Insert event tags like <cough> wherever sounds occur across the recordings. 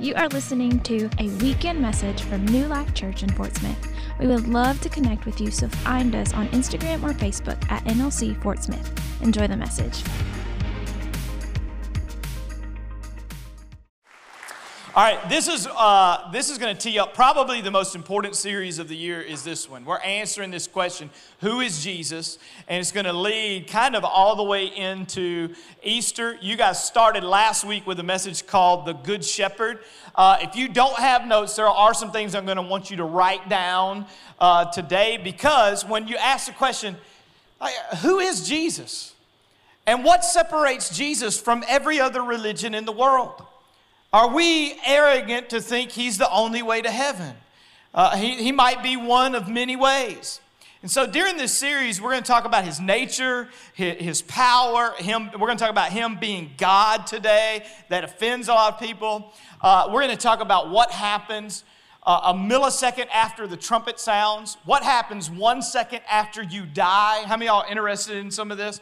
You are listening to a weekend message from New Life Church in Fort Smith. We would love to connect with you, so find us on Instagram or Facebook at NLC Fort Smith. Enjoy the message. All right, this is uh, this is going to tee up probably the most important series of the year. Is this one? We're answering this question: Who is Jesus? And it's going to lead kind of all the way into Easter. You guys started last week with a message called "The Good Shepherd." Uh, if you don't have notes, there are some things I'm going to want you to write down uh, today because when you ask the question, "Who is Jesus?" and what separates Jesus from every other religion in the world? Are we arrogant to think he's the only way to heaven? Uh, he, he might be one of many ways. And so during this series, we're going to talk about his nature, his, his power. Him, we're going to talk about him being God today. That offends a lot of people. Uh, we're going to talk about what happens uh, a millisecond after the trumpet sounds. What happens one second after you die? How many y'all interested in some of this?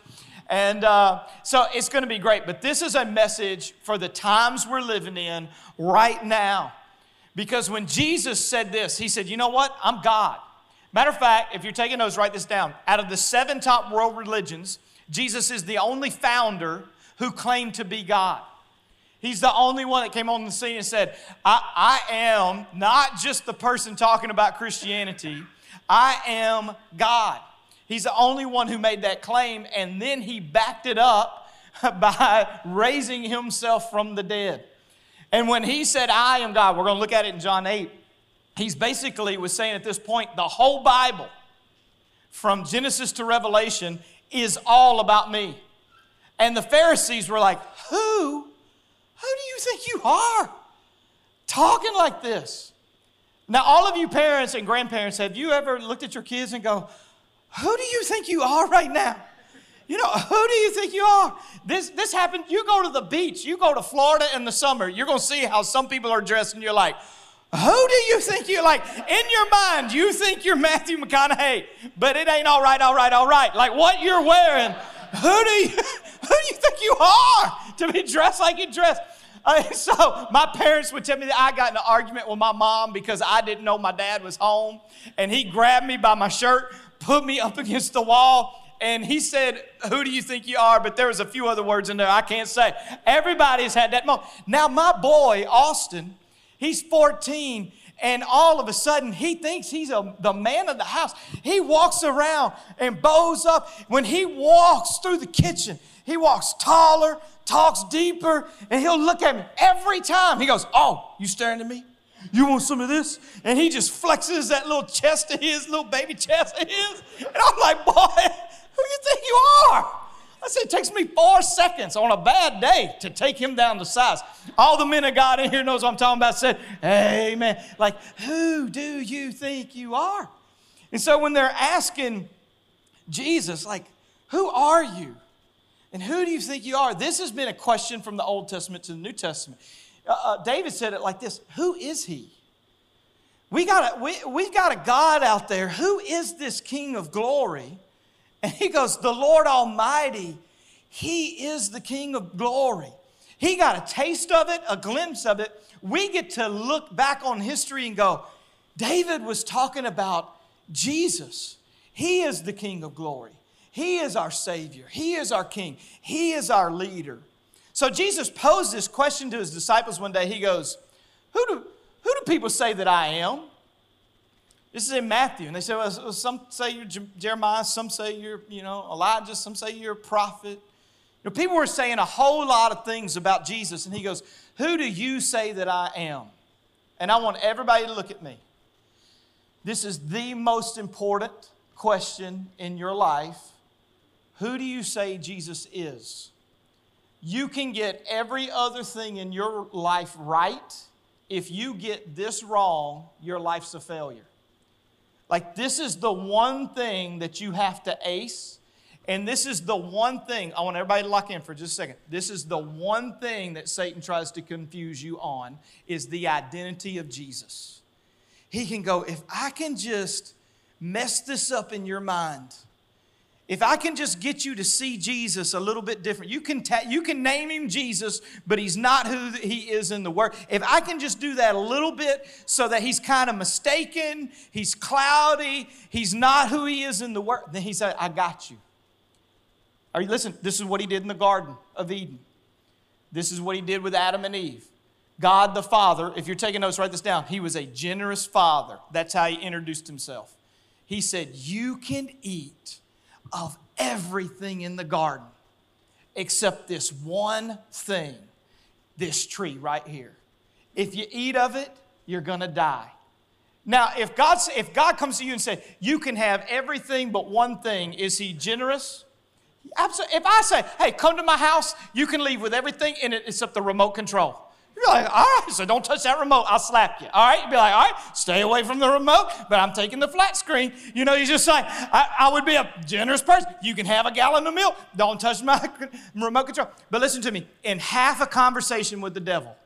And uh, so it's going to be great. But this is a message for the times we're living in right now. Because when Jesus said this, he said, You know what? I'm God. Matter of fact, if you're taking notes, write this down. Out of the seven top world religions, Jesus is the only founder who claimed to be God. He's the only one that came on the scene and said, I, I am not just the person talking about Christianity, I am God. He's the only one who made that claim, and then he backed it up <laughs> by raising himself from the dead. And when he said, I am God, we're going to look at it in John 8. He's basically was saying at this point, the whole Bible, from Genesis to Revelation, is all about me. And the Pharisees were like, Who? Who do you think you are? Talking like this. Now, all of you parents and grandparents, have you ever looked at your kids and go, who do you think you are right now? You know, who do you think you are? This, this happened. You go to the beach, you go to Florida in the summer, you're to see how some people are dressed, and you're like, who do you think you're like? In your mind, you think you're Matthew McConaughey, but it ain't all right, all right, all right. Like what you're wearing, who do you, <laughs> who do you think you are to be dressed like you dress? Uh, <laughs> so my parents would tell me that I got in an argument with my mom because I didn't know my dad was home, and he grabbed me by my shirt, put me up against the wall and he said, Who do you think you are? But there was a few other words in there I can't say. Everybody's had that moment. Now, my boy, Austin, he's 14, and all of a sudden he thinks he's a, the man of the house. He walks around and bows up. When he walks through the kitchen, he walks taller, talks deeper, and he'll look at me every time. He goes, Oh, you staring at me? You want some of this? And he just flexes that little chest of his, little baby chest of his. And I'm like, boy, who you think you are? I said, it takes me four seconds on a bad day to take him down to size. All the men of God in here knows what I'm talking about said, Amen. Like, who do you think you are? And so when they're asking Jesus, like, who are you? And who do you think you are? This has been a question from the Old Testament to the New Testament. Uh, uh, David said it like this Who is he? We got, a, we, we've got a God out there. Who is this King of glory? And he goes, The Lord Almighty, He is the King of glory. He got a taste of it, a glimpse of it. We get to look back on history and go, David was talking about Jesus. He is the King of glory. He is our Savior. He is our King. He is our leader. So Jesus posed this question to his disciples one day. He goes, Who do, who do people say that I am? This is in Matthew. And they say, well, some say you're Jeremiah, some say you're, you know, Elijah, some say you're a prophet. You know, people were saying a whole lot of things about Jesus. And he goes, Who do you say that I am? And I want everybody to look at me. This is the most important question in your life. Who do you say Jesus is? You can get every other thing in your life right. If you get this wrong, your life's a failure. Like, this is the one thing that you have to ace. And this is the one thing, I want everybody to lock in for just a second. This is the one thing that Satan tries to confuse you on is the identity of Jesus. He can go, if I can just mess this up in your mind, if I can just get you to see Jesus a little bit different, you can, ta- you can name him Jesus, but he's not who he is in the Word. If I can just do that a little bit so that he's kind of mistaken, he's cloudy, he's not who he is in the Word, then he said, I got you. Are you listen? This is what he did in the Garden of Eden. This is what he did with Adam and Eve. God the Father, if you're taking notes, write this down. He was a generous father. That's how he introduced himself. He said, You can eat of everything in the garden except this one thing, this tree right here. If you eat of it, you're gonna die. Now, if God, if God comes to you and says, You can have everything but one thing, is He generous? Absolutely. If I say, Hey, come to my house, you can leave with everything in it except the remote control. You're like, all right, so don't touch that remote. I'll slap you. All right? You'd be like, all right, stay away from the remote, but I'm taking the flat screen. You know, you just say, I, I would be a generous person. You can have a gallon of milk. Don't touch my <laughs> remote control. But listen to me. In half a conversation with the devil,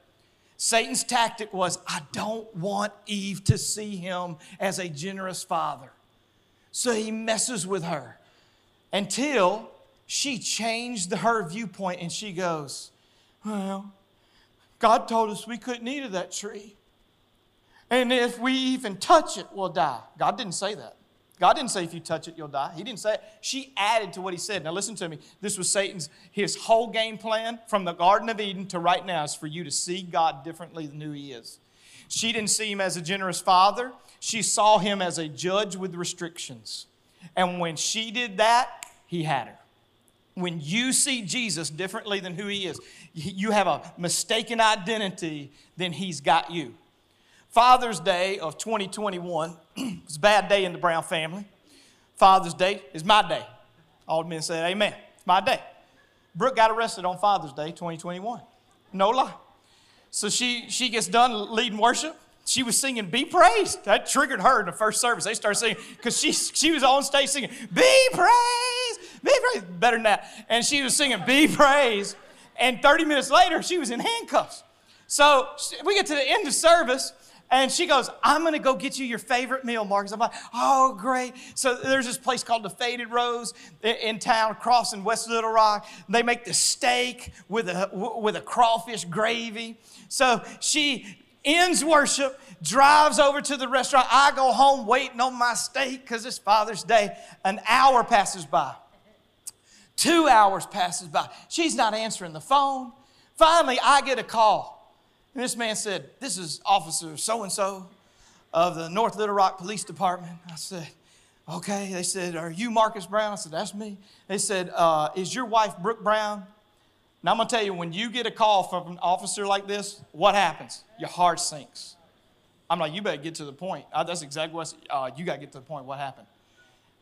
Satan's tactic was, I don't want Eve to see him as a generous father. So he messes with her until she changed her viewpoint and she goes, Well, God told us we couldn't eat of that tree. And if we even touch it, we'll die. God didn't say that. God didn't say if you touch it, you'll die. He didn't say it. She added to what he said. Now listen to me. This was Satan's, his whole game plan from the Garden of Eden to right now is for you to see God differently than who he is. She didn't see him as a generous father. She saw him as a judge with restrictions. And when she did that, he had her. When you see Jesus differently than who he is, you have a mistaken identity, then he's got you. Father's Day of 2021 was <clears throat> a bad day in the Brown family. Father's Day is my day. All the men said, Amen. It's my day. Brooke got arrested on Father's Day 2021. No lie. So she, she gets done leading worship. She was singing Be Praised. That triggered her in the first service. They started singing because she, she was on stage singing Be Praised, Be Praised. Better than that. And she was singing Be Praised. And 30 minutes later, she was in handcuffs. So we get to the end of service, and she goes, I'm gonna go get you your favorite meal, Marcus. I'm like, oh, great. So there's this place called the Faded Rose in town, across in West Little Rock. They make the steak with a, with a crawfish gravy. So she ends worship, drives over to the restaurant. I go home waiting on my steak because it's Father's Day. An hour passes by. Two hours passes by. She's not answering the phone. Finally, I get a call. And this man said, This is Officer so and so of the North Little Rock Police Department. I said, Okay. They said, Are you Marcus Brown? I said, That's me. They said, uh, Is your wife Brooke Brown? Now, I'm going to tell you, when you get a call from an officer like this, what happens? Your heart sinks. I'm like, You better get to the point. Uh, that's exactly what uh, you got to get to the point. What happened?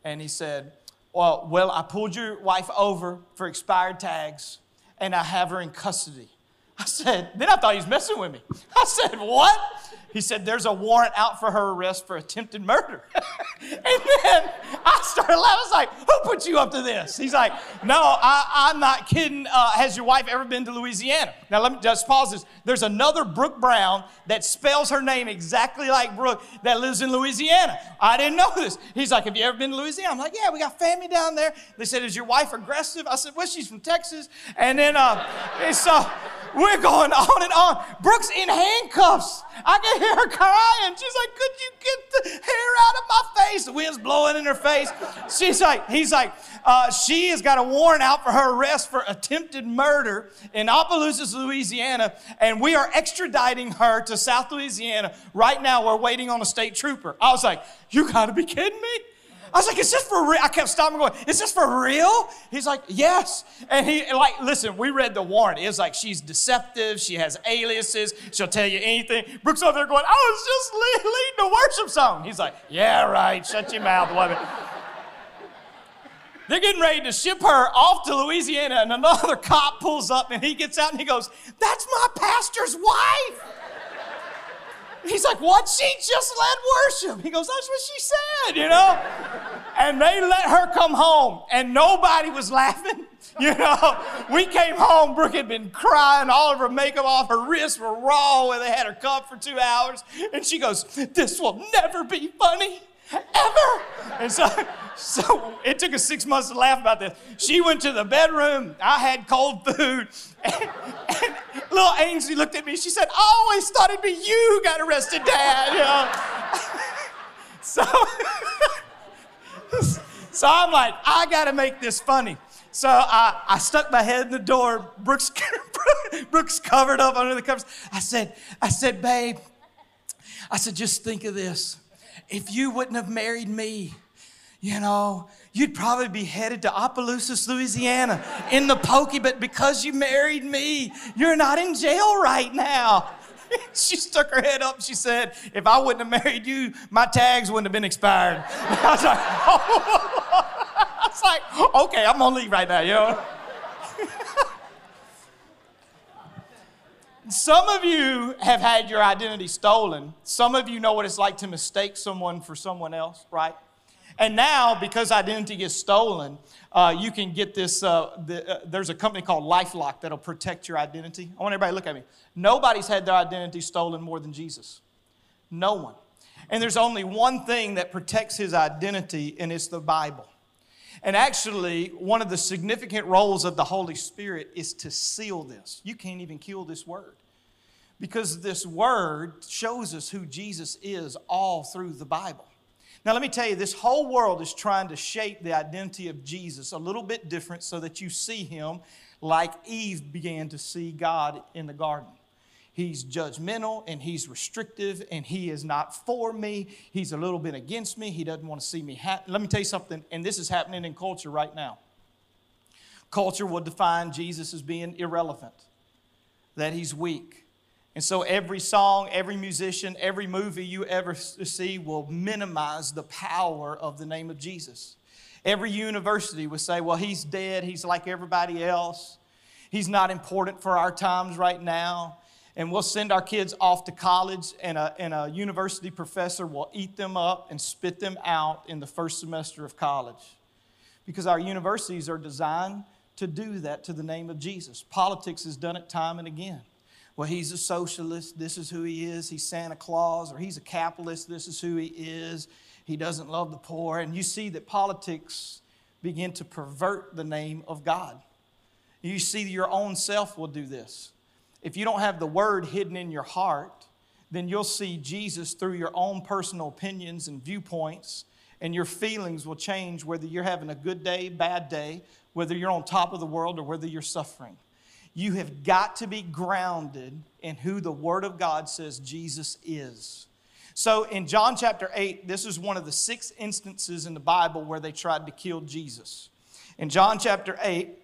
And he said, well, well, I pulled your wife over for expired tags and I have her in custody. I said, then I thought he was messing with me. <laughs> I said, what? He said, there's a warrant out for her arrest for attempted murder. <laughs> and then I started laughing. I was like, who put you up to this? He's like, no, I, am not kidding. Uh, has your wife ever been to Louisiana? Now, let me just pause this. There's another Brooke Brown that spells her name exactly like Brooke that lives in Louisiana. I didn't know this. He's like, have you ever been to Louisiana? I'm like, yeah, we got family down there. They said, is your wife aggressive? I said, well, she's from Texas. And then, uh, so, we're going on and on. Brooke's in handcuffs. I can hear her crying. She's like, Could you get the hair out of my face? The wind's blowing in her face. She's like, He's like, uh, She has got a warrant out for her arrest for attempted murder in Opelousas, Louisiana, and we are extraditing her to South Louisiana. Right now, we're waiting on a state trooper. I was like, You gotta be kidding me? I was like, is this for real? I kept stopping going, is this for real? He's like, yes. And he, like, listen, we read the warrant. It's like she's deceptive. She has aliases. She'll tell you anything. Brooke's over there going, I was just leading the worship song. He's like, yeah, right. Shut your mouth, woman. They're getting ready to ship her off to Louisiana, and another <laughs> cop pulls up and he gets out and he goes, That's my pastor's wife. He's like, What? She just led worship. He goes, That's what she said, you know? And they let her come home, and nobody was laughing. <laughs> You know, we came home, Brooke had been crying, all of her makeup off, her wrists were raw where they had her cuffed for two hours. And she goes, This will never be funny. Ever. And so, so it took us six months to laugh about this. She went to the bedroom. I had cold food. And, and little Ainsley looked at me. She said, I always thought it'd be you who got arrested, Dad. You know? <laughs> so, <laughs> so I'm like, I got to make this funny. So I, I stuck my head in the door. Brooke's, <laughs> Brooke's covered up under the covers. I said, I said, babe, I said, just think of this. If you wouldn't have married me, you know, you'd probably be headed to Opelousas, Louisiana in the pokey, but because you married me, you're not in jail right now. <laughs> she stuck her head up. She said, If I wouldn't have married you, my tags wouldn't have been expired. <laughs> I was like, oh. <laughs> I was like, okay, I'm gonna leave right now, you know. Some of you have had your identity stolen. Some of you know what it's like to mistake someone for someone else, right? And now, because identity gets stolen, uh, you can get this. Uh, the, uh, there's a company called Lifelock that'll protect your identity. I want everybody to look at me. Nobody's had their identity stolen more than Jesus. No one. And there's only one thing that protects his identity, and it's the Bible. And actually, one of the significant roles of the Holy Spirit is to seal this. You can't even kill this word because this word shows us who Jesus is all through the Bible. Now, let me tell you, this whole world is trying to shape the identity of Jesus a little bit different so that you see him like Eve began to see God in the garden. He's judgmental and he's restrictive and he is not for me. He's a little bit against me. He doesn't want to see me. Let me tell you something, and this is happening in culture right now. Culture will define Jesus as being irrelevant, that he's weak, and so every song, every musician, every movie you ever see will minimize the power of the name of Jesus. Every university will say, well, he's dead. He's like everybody else. He's not important for our times right now. And we'll send our kids off to college, and a, and a university professor will eat them up and spit them out in the first semester of college. Because our universities are designed to do that to the name of Jesus. Politics has done it time and again well, he's a socialist, this is who he is, he's Santa Claus, or he's a capitalist, this is who he is, he doesn't love the poor. And you see that politics begin to pervert the name of God. You see, your own self will do this. If you don't have the word hidden in your heart, then you'll see Jesus through your own personal opinions and viewpoints, and your feelings will change whether you're having a good day, bad day, whether you're on top of the world, or whether you're suffering. You have got to be grounded in who the Word of God says Jesus is. So in John chapter 8, this is one of the six instances in the Bible where they tried to kill Jesus. In John chapter 8,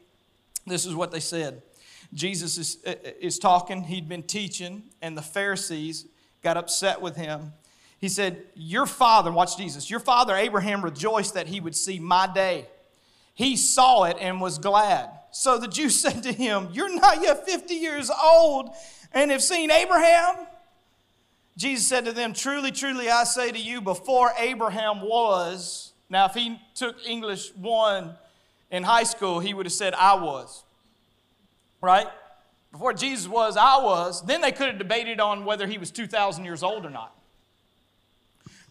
this is what they said. Jesus is, uh, is talking, he'd been teaching, and the Pharisees got upset with him. He said, Your father, watch Jesus, your father Abraham rejoiced that he would see my day. He saw it and was glad. So the Jews <laughs> said to him, You're not yet 50 years old and have seen Abraham? Jesus said to them, Truly, truly, I say to you, before Abraham was, now if he took English 1 in high school, he would have said, I was. Right? Before Jesus was, I was. Then they could have debated on whether he was 2,000 years old or not.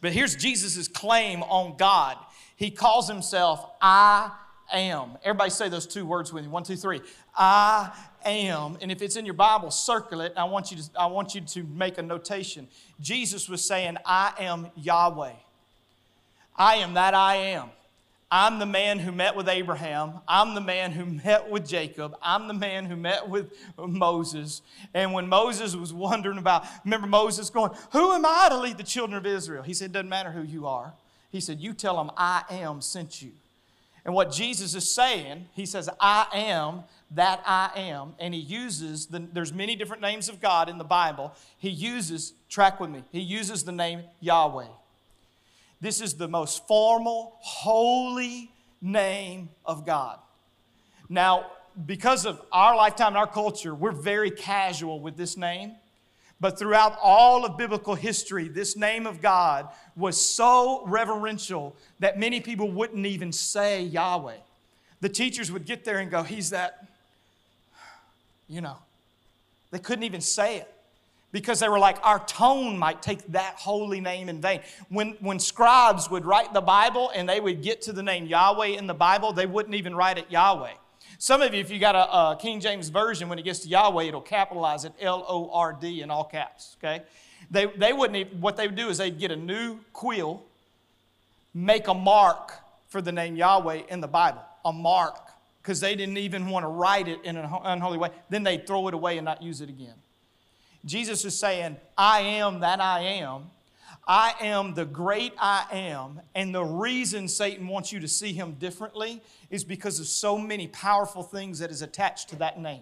But here's Jesus' claim on God. He calls himself, I am. Everybody say those two words with me. One, two, three. I am. And if it's in your Bible, circle it. I want you to, I want you to make a notation. Jesus was saying, I am Yahweh. I am that I am. I'm the man who met with Abraham. I'm the man who met with Jacob. I'm the man who met with Moses. And when Moses was wondering about, remember Moses going, Who am I to lead the children of Israel? He said, It doesn't matter who you are. He said, You tell them I am sent you. And what Jesus is saying, he says, I am that I am. And he uses, the, there's many different names of God in the Bible. He uses, track with me, he uses the name Yahweh. This is the most formal, holy name of God. Now, because of our lifetime and our culture, we're very casual with this name. But throughout all of biblical history, this name of God was so reverential that many people wouldn't even say Yahweh. The teachers would get there and go, He's that, you know. They couldn't even say it because they were like, our tone might take that holy name in vain. When, when scribes would write the Bible and they would get to the name Yahweh in the Bible, they wouldn't even write it Yahweh. Some of you, if you got a, a King James Version, when it gets to Yahweh, it'll capitalize it L O R D in all caps, okay? They, they wouldn't even, what they would do is they'd get a new quill, make a mark for the name Yahweh in the Bible, a mark, because they didn't even want to write it in an unholy way. Then they'd throw it away and not use it again. Jesus is saying, I am that I am. I am the great I am. And the reason Satan wants you to see him differently is because of so many powerful things that is attached to that name.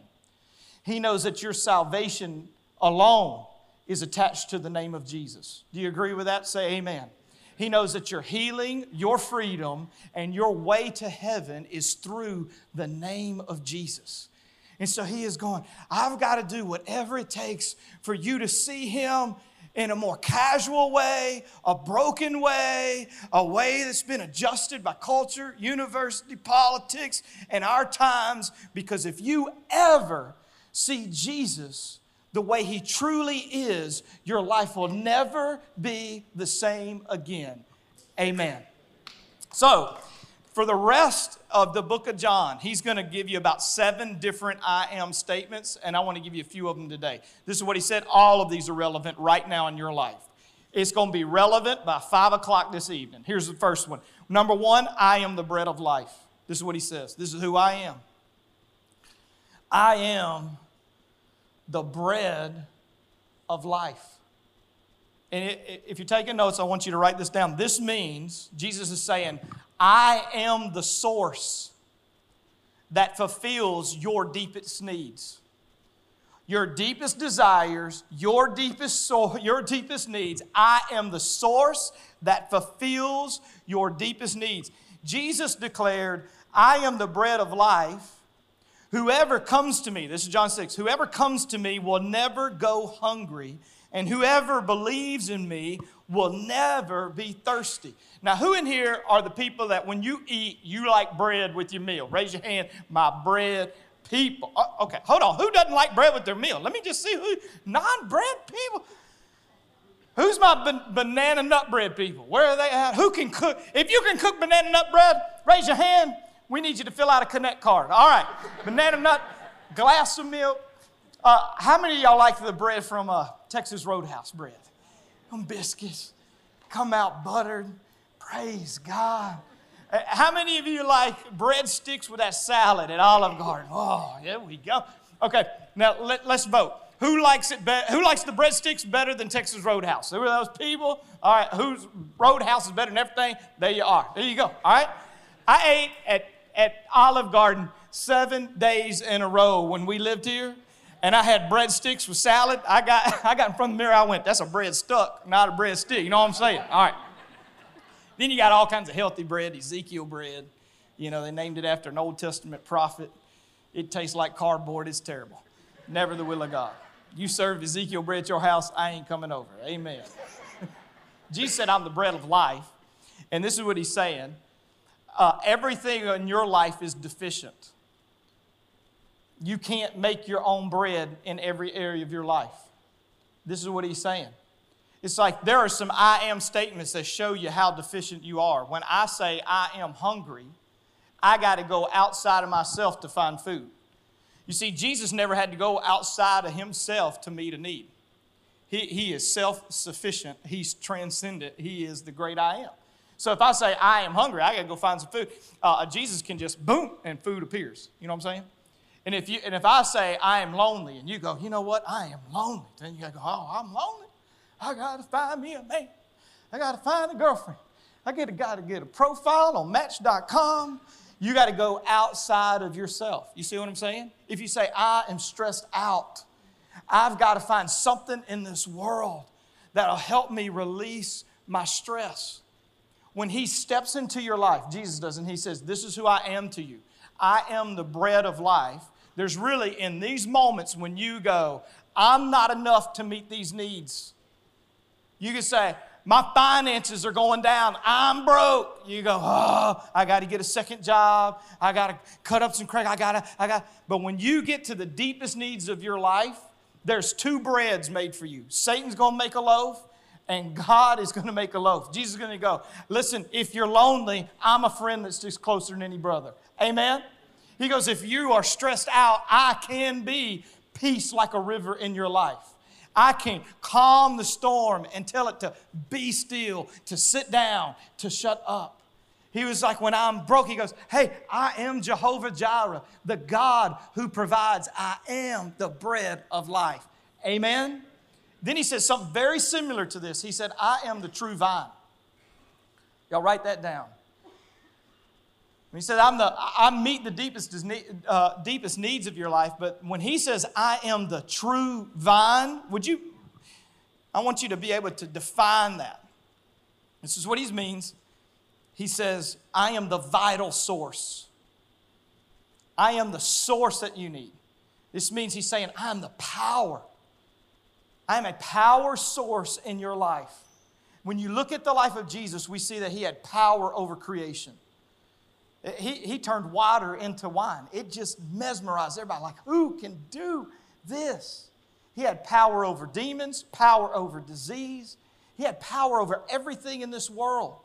He knows that your salvation alone is attached to the name of Jesus. Do you agree with that? Say amen. He knows that your healing, your freedom, and your way to heaven is through the name of Jesus. And so he is going, I've got to do whatever it takes for you to see him in a more casual way, a broken way, a way that's been adjusted by culture, university, politics, and our times. Because if you ever see Jesus the way he truly is, your life will never be the same again. Amen. So, for the rest of the book of John, he's going to give you about seven different I am statements, and I want to give you a few of them today. This is what he said. All of these are relevant right now in your life. It's going to be relevant by five o'clock this evening. Here's the first one. Number one, I am the bread of life. This is what he says. This is who I am. I am the bread of life. And if you're taking notes, I want you to write this down. This means Jesus is saying, I am the source that fulfills your deepest needs. Your deepest desires, your deepest soul, your deepest needs. I am the source that fulfills your deepest needs. Jesus declared, I am the bread of life. Whoever comes to me, this is John 6, whoever comes to me will never go hungry, and whoever believes in me will never be thirsty. Now, who in here are the people that when you eat, you like bread with your meal? Raise your hand. My bread people. Uh, okay, hold on. Who doesn't like bread with their meal? Let me just see who. Non bread people. Who's my ban- banana nut bread people? Where are they at? Who can cook? If you can cook banana nut bread, raise your hand. We need you to fill out a connect card. All right, banana nut, glass of milk. Uh, how many of y'all like the bread from uh, Texas Roadhouse bread? Them biscuits come out buttered Praise God. Uh, how many of you like breadsticks with that salad at Olive Garden? Oh, there we go. Okay, now let, us vote. Who likes it? Be- who likes the breadsticks better than Texas Roadhouse? Who are those people? All right, whose Roadhouse is better than everything? There you are. There you go. All right. I ate at, at Olive Garden seven days in a row when we lived here, and I had breadsticks with salad. I got <laughs> I got in front of the mirror. I went, "That's a bread stuck, not a bread stick." You know what I'm saying? All right. Then you got all kinds of healthy bread, Ezekiel bread. You know, they named it after an Old Testament prophet. It tastes like cardboard, it's terrible. Never the will of God. You serve Ezekiel bread at your house, I ain't coming over. Amen. <laughs> Jesus said, I'm the bread of life. And this is what he's saying uh, everything in your life is deficient. You can't make your own bread in every area of your life. This is what he's saying. It's like there are some I am statements that show you how deficient you are. When I say I am hungry, I got to go outside of myself to find food. You see, Jesus never had to go outside of himself to meet a need. He, he is self sufficient, he's transcendent, he is the great I am. So if I say I am hungry, I got to go find some food. Uh, Jesus can just boom and food appears. You know what I'm saying? And if, you, and if I say I am lonely and you go, you know what, I am lonely, then you go, oh, I'm lonely. I got to find me a man. I got to find a girlfriend. I got to, got to get a profile on Match.com. You got to go outside of yourself. You see what I'm saying? If you say, I am stressed out, I've got to find something in this world that'll help me release my stress. When He steps into your life, Jesus does, and He says, This is who I am to you. I am the bread of life. There's really in these moments when you go, I'm not enough to meet these needs. You can say, my finances are going down. I'm broke. You go, oh, I got to get a second job. I got to cut up some crack. I got to, I got. But when you get to the deepest needs of your life, there's two breads made for you. Satan's going to make a loaf, and God is going to make a loaf. Jesus is going to go, listen, if you're lonely, I'm a friend that's just closer than any brother. Amen? He goes, if you are stressed out, I can be peace like a river in your life. I can calm the storm and tell it to be still, to sit down, to shut up. He was like, when I'm broke, he goes, Hey, I am Jehovah Jireh, the God who provides. I am the bread of life. Amen. Then he says something very similar to this. He said, I am the true vine. Y'all write that down. He said, I'm the, I meet the deepest, uh, deepest needs of your life. But when he says, I am the true vine, would you, I want you to be able to define that. This is what he means. He says, I am the vital source. I am the source that you need. This means he's saying, I am the power. I am a power source in your life. When you look at the life of Jesus, we see that he had power over creation. He, he turned water into wine. It just mesmerized everybody. Like, who can do this? He had power over demons, power over disease. He had power over everything in this world.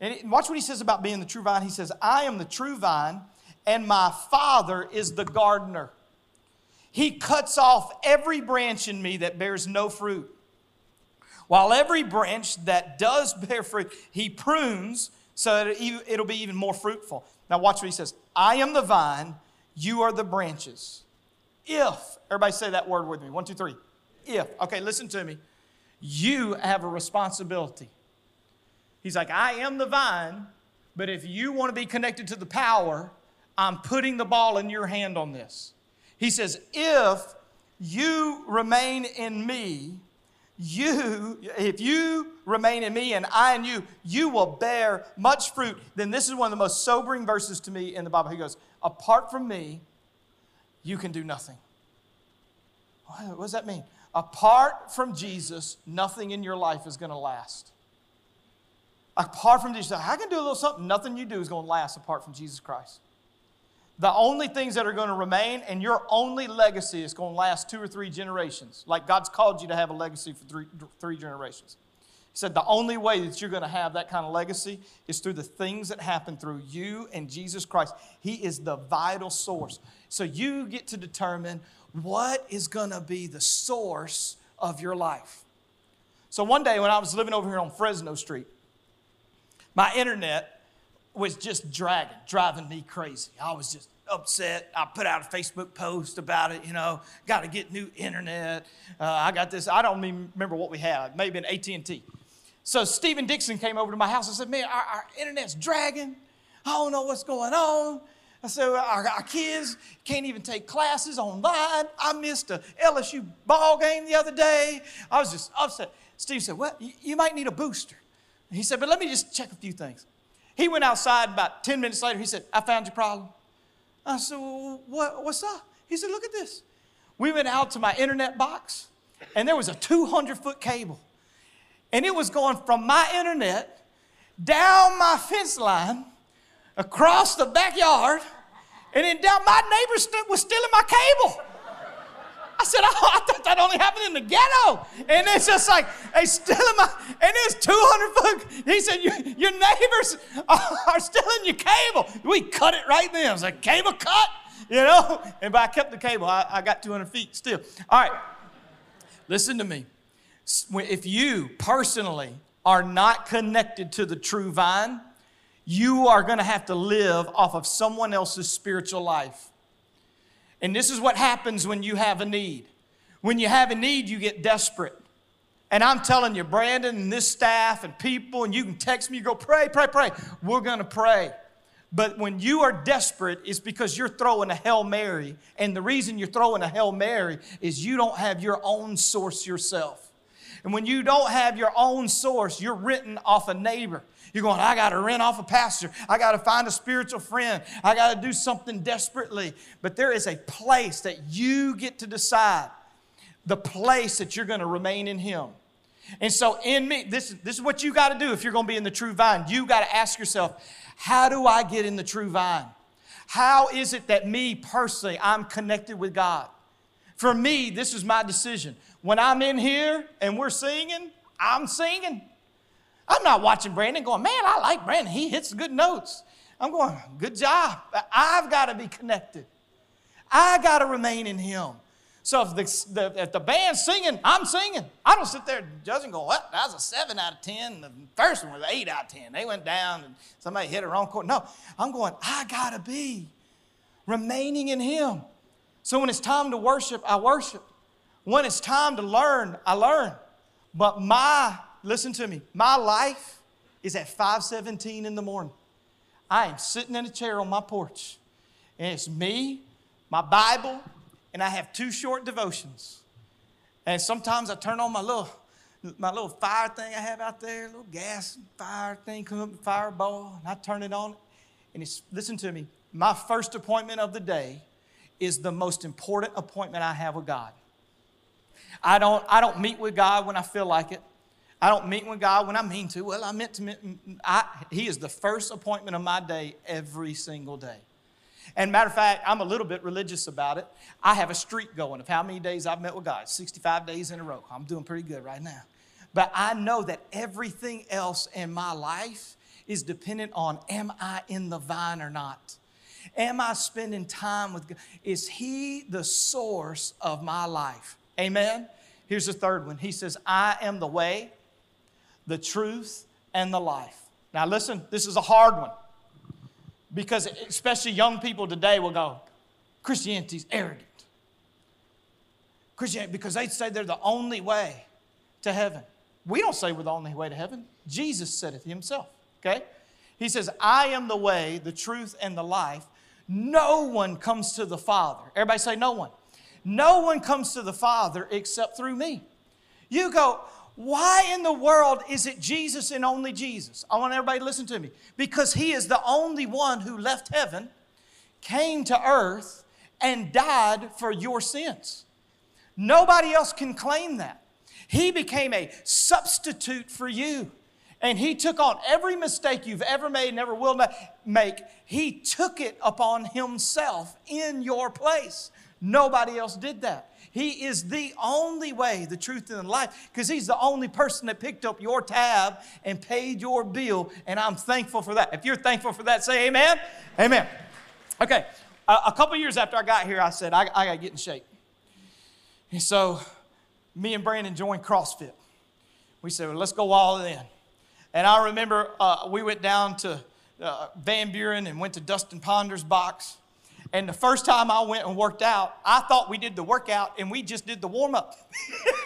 And watch what he says about being the true vine. He says, I am the true vine, and my Father is the gardener. He cuts off every branch in me that bears no fruit. While every branch that does <laughs> bear fruit, he prunes so that it'll be even more fruitful. Now, watch what he says I am the vine, you are the branches. If, everybody say that word with me one, two, three. If, okay, listen to me. You have a responsibility. He's like, I am the vine, but if you want to be connected to the power, I'm putting the ball in your hand on this. He says, If you remain in me, you, if you remain in me and I in you, you will bear much fruit. Then this is one of the most sobering verses to me in the Bible. He goes, Apart from me, you can do nothing. What does that mean? Apart from Jesus, nothing in your life is going to last. Apart from Jesus, I can do a little something. Nothing you do is going to last apart from Jesus Christ. The only things that are going to remain and your only legacy is going to last two or three generations. Like God's called you to have a legacy for three, three generations. He said the only way that you're going to have that kind of legacy is through the things that happen through you and Jesus Christ. He is the vital source. So you get to determine what is going to be the source of your life. So one day when I was living over here on Fresno Street, my internet was just dragging, driving me crazy. I was just upset. I put out a Facebook post about it, you know, got to get new internet. Uh, I got this, I don't even remember what we had. Maybe an AT&T. So Stephen Dixon came over to my house and said, man, our, our internet's dragging. I don't know what's going on. I said, our, our, kids can't even take classes online. I missed a LSU ball game the other day. I was just upset. Steve said, well, you, you might need a booster. He said, but let me just check a few things. He went outside about 10 minutes later. He said, I found your problem. I said, well, what, what's up? He said, look at this. We went out to my internet box, and there was a 200 foot cable. And it was going from my internet down my fence line, across the backyard, and then down my neighbor was stealing my cable. I said, oh, I thought that only happened in the ghetto. And it's just like, they still in my, and it's 200 foot. He said, your, neighbors <laughs> are stealing your cable. We cut it right then. I was like, cable cut, you know? And but I kept the cable. I, I got 200 feet still. All right, listen to me. If you personally are not connected to the true vine, you are going to have to live off of someone else's spiritual life. And this is what happens when you have a need. When you have a need, you get desperate. And I'm telling you, Brandon and this staff and people, and you can text me, you go, pray, pray, pray. We're going to pray. But when you are desperate, it's because you're throwing a Hail Mary. And the reason you're throwing a Hail Mary is you don't have your own source yourself. And when you don't have your own source, you're written off a neighbor. You're going, I got to rent off a pastor. I got to find a spiritual friend. I got to do something desperately. But there is a place that you get to decide the place that you're going to remain in Him. And so, in me, this, this is what you got to do if you're going to be in the true vine. You got to ask yourself, how do I get in the true vine? How is it that me personally, I'm connected with God? For me, this is my decision. When I'm in here and we're singing, I'm singing. I'm not watching Brandon going, man, I like Brandon. He hits good notes. I'm going, good job. I've got to be connected. I got to remain in Him. So if the, the, if the band's singing, I'm singing. I don't sit there judging, go, what? That was a seven out of 10. The first one was an eight out of 10. They went down and somebody hit a wrong chord. No, I'm going, I got to be remaining in Him. So when it's time to worship, I worship. When it's time to learn, I learn. But my, listen to me, my life is at 517 in the morning. I am sitting in a chair on my porch, and it's me, my Bible, and I have two short devotions. And sometimes I turn on my little, my little fire thing I have out there, little gas fire thing, come up, fireball, and I turn it on. And it's, listen to me, my first appointment of the day is the most important appointment I have with God. I don't, I don't meet with God when I feel like it. I don't meet with God when I mean to. Well, I meant to meet. I, he is the first appointment of my day every single day. And matter of fact, I'm a little bit religious about it. I have a streak going of how many days I've met with God 65 days in a row. I'm doing pretty good right now. But I know that everything else in my life is dependent on am I in the vine or not? Am I spending time with God? Is He the source of my life? Amen. Here's the third one. He says, I am the way, the truth, and the life. Now, listen, this is a hard one because, especially young people today, will go, Christianity's arrogant. Christianity, because they say they're the only way to heaven. We don't say we're the only way to heaven. Jesus said it himself, okay? He says, I am the way, the truth, and the life. No one comes to the Father. Everybody say, No one. No one comes to the Father except through me. You go, why in the world is it Jesus and only Jesus? I want everybody to listen to me. Because he is the only one who left heaven, came to earth, and died for your sins. Nobody else can claim that. He became a substitute for you. And he took on every mistake you've ever made and ever will make. He took it upon himself in your place. Nobody else did that. He is the only way, the truth, and the life, because He's the only person that picked up your tab and paid your bill, and I'm thankful for that. If you're thankful for that, say amen. Amen. Okay, a, couple years after I got here, I said, I, I got to get in shape. And so, me and Brandon joined CrossFit. We said, well, let's go all in. And I remember uh, we went down to uh, Van Buren and went to Dustin Ponder's box. And the first time I went and worked out, I thought we did the workout and we just did the warm up.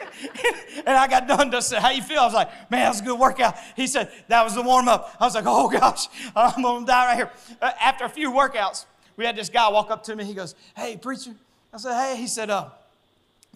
<laughs> and I got done. Dustin "How you feel?" I was like, "Man, that was a good workout." He said, "That was the warm up." I was like, "Oh gosh, <laughs> I'm gonna die right here." Uh, after a few workouts, we had this guy walk up to me. He goes, "Hey, preacher." I said, "Hey." He said, "Uh."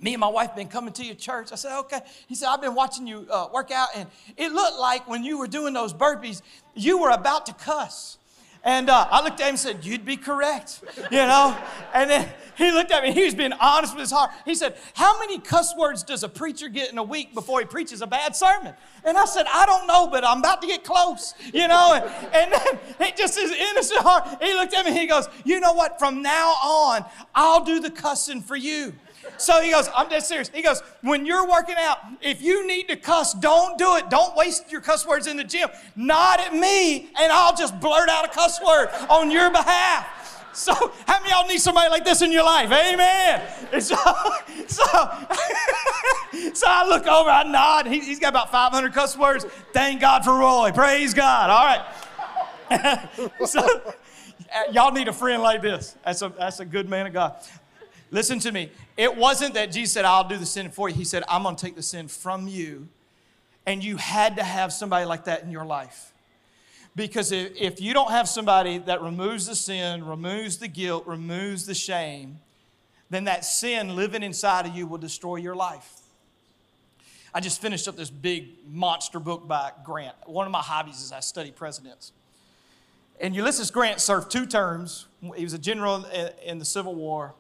Me and my wife been coming to your church. I said, okay. He said, I've been watching you uh, work out, and it looked like when you were doing those burpees, you were about to cuss. And uh, I looked at him and said, You'd be correct, you know? And then he looked at me, he was being honest with his heart. He said, How many cuss words does a preacher get in a week before he preaches a bad sermon? And I said, I don't know, but I'm about to get close, you know? And, and then he just his innocent heart, he looked at me he goes, You know what? From now on, I'll do the cussing for you. So he goes, I'm dead serious. He goes, when you're working out, if you need to cuss, don't do it. Don't waste your cuss words in the gym. Nod at me, and I'll just blurt out a cuss word on your behalf. So, how many y'all need somebody like this in your life? Amen. So, <laughs> so, <laughs> so I look over, I nod. He, has got about 500 cuss words. Thank God for Roy. Praise God. All right. <laughs> so, y'all need a friend like this. That's a, that's a good man of God. Listen to me. It wasn't that Jesus said, I'll do the sin for you. He said, I'm going to take the sin from you. And you had to have somebody like that in your life. Because if you don't have somebody that removes the sin, removes the guilt, removes the shame, then that sin living inside of you will destroy your life. I just finished up this big monster book by Grant. One of my hobbies is I study presidents. And Ulysses Grant served two terms. He was a general in the Civil War.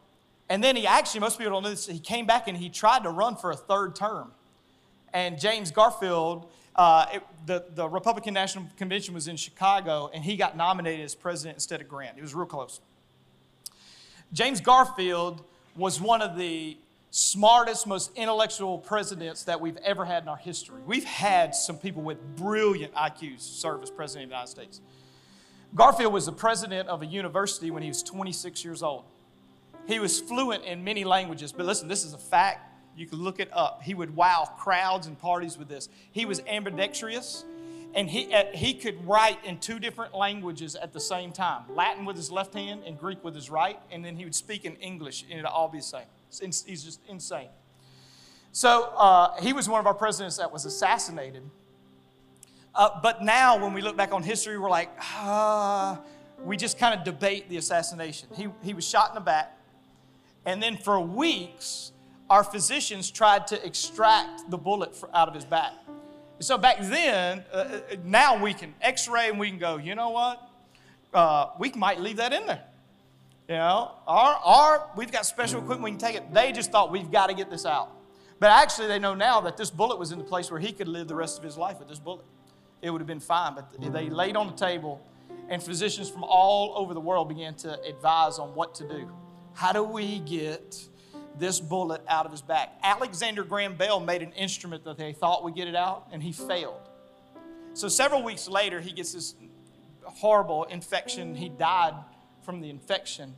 And then he actually, most people don't know this, he came back and he tried to run for a third term. And James Garfield, uh, it, the, the Republican National Convention was in Chicago, and he got nominated as president instead of Grant. It was real close. James Garfield was one of the smartest, most intellectual presidents that we've ever had in our history. We've had some people with brilliant IQs serve as president of the United States. Garfield was the president of a university when he was 26 years old. He was fluent in many languages, but listen, this is a fact. You can look it up. He would wow crowds and parties with this. He was ambidextrous, and he, uh, he could write in two different languages at the same time Latin with his left hand and Greek with his right, and then he would speak in English, and it'd all be the same. He's just insane. So uh, he was one of our presidents that was assassinated. Uh, but now, when we look back on history, we're like, ah, we just kind of debate the assassination. He, he was shot in the back, and then for weeks, our physicians tried to extract the bullet out of his back. So back then, uh, uh, now we can x ray and we can go, you know what? Uh, we might leave that in there. You know, our, our, we've got special equipment, we can take it. They just thought we've got to get this out. But actually, they know now that this bullet was in the place where he could live the rest of his life with this bullet. It would have been fine. But they laid on the table, and physicians from all over the world began to advise on what to do. How do we get this bullet out of his back? Alexander Graham Bell made an instrument that they thought would get it out, and he failed. So several weeks later, he gets this horrible infection. He died from the infection.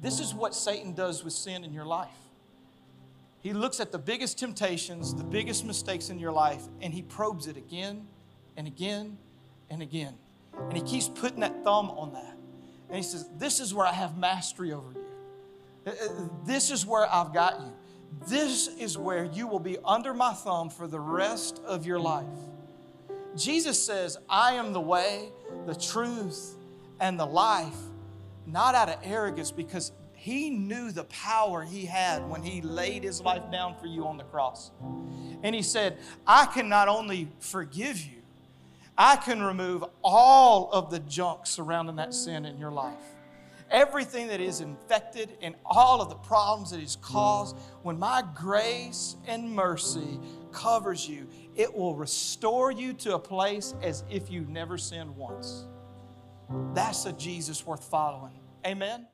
This is what Satan does with sin in your life. He looks at the biggest temptations, the biggest mistakes in your life, and he probes it again and again and again. And he keeps putting that thumb on that. And he says, This is where I have mastery over you. This is where I've got you. This is where you will be under my thumb for the rest of your life. Jesus says, I am the way, the truth, and the life not out of arrogance, because he knew the power he had when he laid his life down for you on the cross. And he said, I can not only forgive you, I can remove all of the junk surrounding that sin in your life. Everything that is infected and all of the problems that is caused, when my grace and mercy covers you, it will restore you to a place as if you never sinned once. That's a Jesus worth following. Amen.